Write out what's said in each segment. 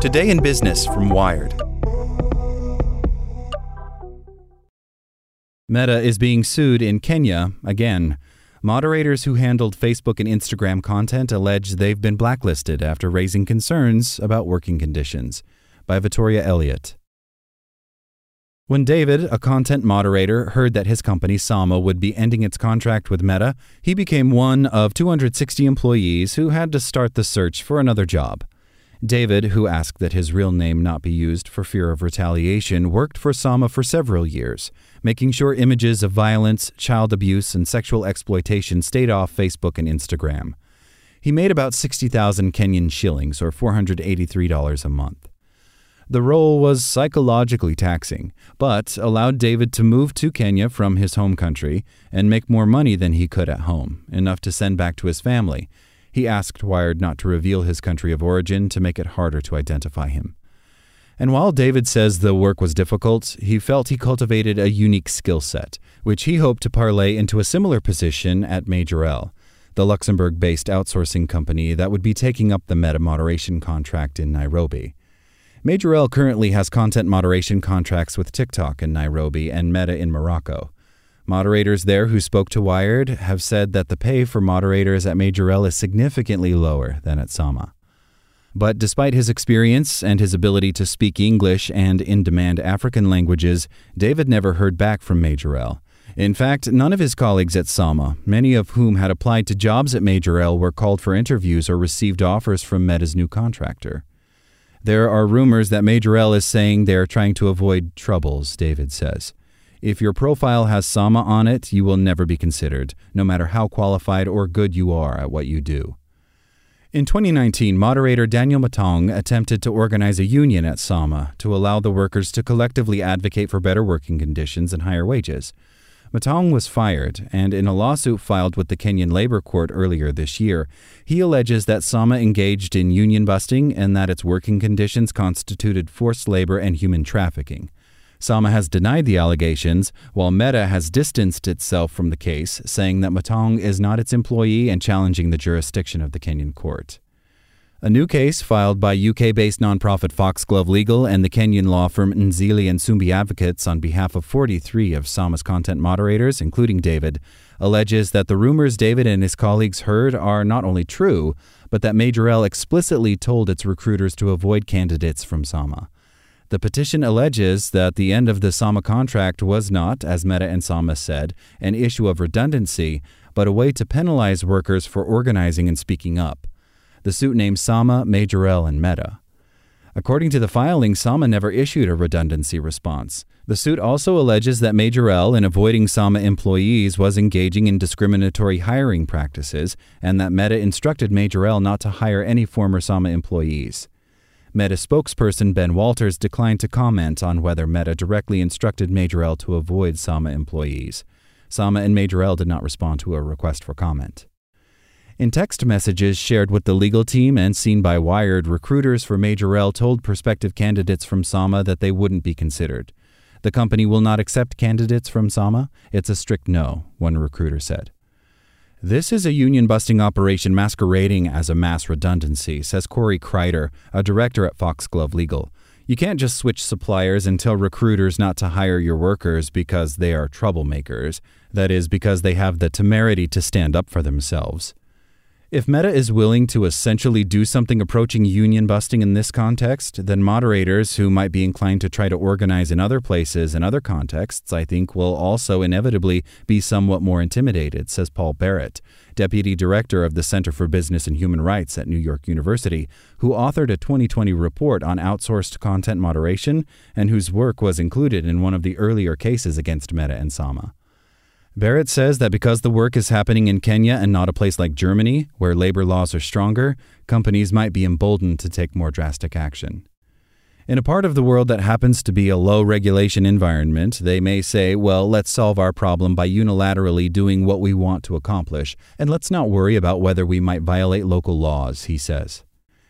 Today in Business from Wired. Meta is being sued in Kenya again. Moderators who handled Facebook and Instagram content allege they've been blacklisted after raising concerns about working conditions. By Victoria Elliott. When David, a content moderator, heard that his company Sama would be ending its contract with Meta, he became one of 260 employees who had to start the search for another job. David, who asked that his real name not be used for fear of retaliation, worked for Sama for several years, making sure images of violence, child abuse, and sexual exploitation stayed off Facebook and Instagram. He made about 60,000 Kenyan shillings, or $483 a month. The role was psychologically taxing, but allowed David to move to Kenya from his home country and make more money than he could at home, enough to send back to his family. He asked Wired not to reveal his country of origin to make it harder to identify him. And while David says the work was difficult, he felt he cultivated a unique skill set, which he hoped to parlay into a similar position at Majorel, the Luxembourg based outsourcing company that would be taking up the meta moderation contract in Nairobi. Majorel currently has content moderation contracts with TikTok in Nairobi and Meta in Morocco. Moderators there who spoke to Wired have said that the pay for moderators at Majorel is significantly lower than at Sama. But despite his experience and his ability to speak English and in demand African languages, David never heard back from Majorel. In fact, none of his colleagues at Sama, many of whom had applied to jobs at Majorel, were called for interviews or received offers from Meta's new contractor. There are rumors that Majorel is saying they're trying to avoid troubles, David says. If your profile has Sama on it, you will never be considered, no matter how qualified or good you are at what you do. In 2019, moderator Daniel Motaung attempted to organize a union at Sama to allow the workers to collectively advocate for better working conditions and higher wages. Motaung was fired, and in a lawsuit filed with the Kenyan Labor Court earlier this year, he alleges that Sama engaged in union busting and that its working conditions constituted forced labor and human trafficking. Sama has denied the allegations, while Meta has distanced itself from the case, saying that Motaung is not its employee and challenging the jurisdiction of the Kenyan court. A new case filed by UK based nonprofit Foxglove Legal and the Kenyan law firm Nzili and Sumbi Advocates on behalf of 43 of Sama's content moderators, including David, alleges that the rumors David and his colleagues heard are not only true, but that Majorel explicitly told its recruiters to avoid candidates from Sama. The petition alleges that the end of the Sama contract was not, as Meta and Sama said, an issue of redundancy, but a way to penalize workers for organizing and speaking up. The suit names Sama, Majorel, and Meta. According to the filing, Sama never issued a redundancy response. The suit also alleges that Majorel, in avoiding Sama employees, was engaging in discriminatory hiring practices, and that Meta instructed Majorel not to hire any former Sama employees. Meta spokesperson Ben Walters declined to comment on whether Meta directly instructed Majorel to avoid Sama employees. Sama and Majorel did not respond to a request for comment. In text messages shared with the legal team and seen by Wired, recruiters for Majorel told prospective candidates from Sama that they wouldn't be considered. The company will not accept candidates from Sama. It's a strict no, one recruiter said. This is a union busting operation masquerading as a mass redundancy, says Cori Crider, a director at Foxglove Legal. You can't just switch suppliers and tell recruiters not to hire your workers because they are troublemakers. That is, because they have the temerity to stand up for themselves. If Meta is willing to essentially do something approaching union busting in this context, then moderators who might be inclined to try to organize in other places and other contexts, I think, will also inevitably be somewhat more intimidated, says Paul Barrett, deputy director of the Center for Business and Human Rights at New York University, who authored a 2020 report on outsourced content moderation and whose work was included in one of the earlier cases against Meta and Sama. Barrett says that because the work is happening in Kenya and not a place like Germany, where labor laws are stronger, companies might be emboldened to take more drastic action. In a part of the world that happens to be a low regulation environment, they may say, well, let's solve our problem by unilaterally doing what we want to accomplish, and let's not worry about whether we might violate local laws, he says.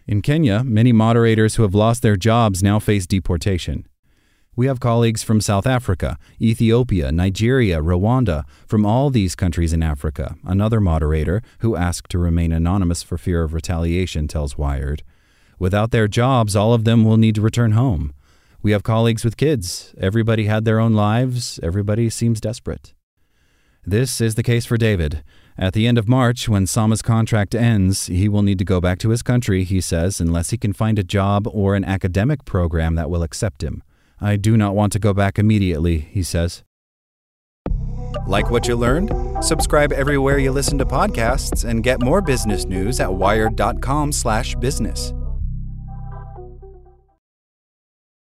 In Kenya, many moderators who have lost their jobs now face deportation. We have colleagues from South Africa, Ethiopia, Nigeria, Rwanda, from all these countries in Africa, another moderator who asked to remain anonymous for fear of retaliation tells Wired. Without their jobs, all of them will need to return home. We have colleagues with kids. Everybody had their own lives. Everybody seems desperate. This is the case for David. At the end of March, when Sama's contract ends, he will need to go back to his country, he says, unless he can find a job or an academic program that will accept him. I do not want to go back immediately, he says. Like what you learned? Subscribe everywhere you listen to podcasts and get more business news at wired.com/business.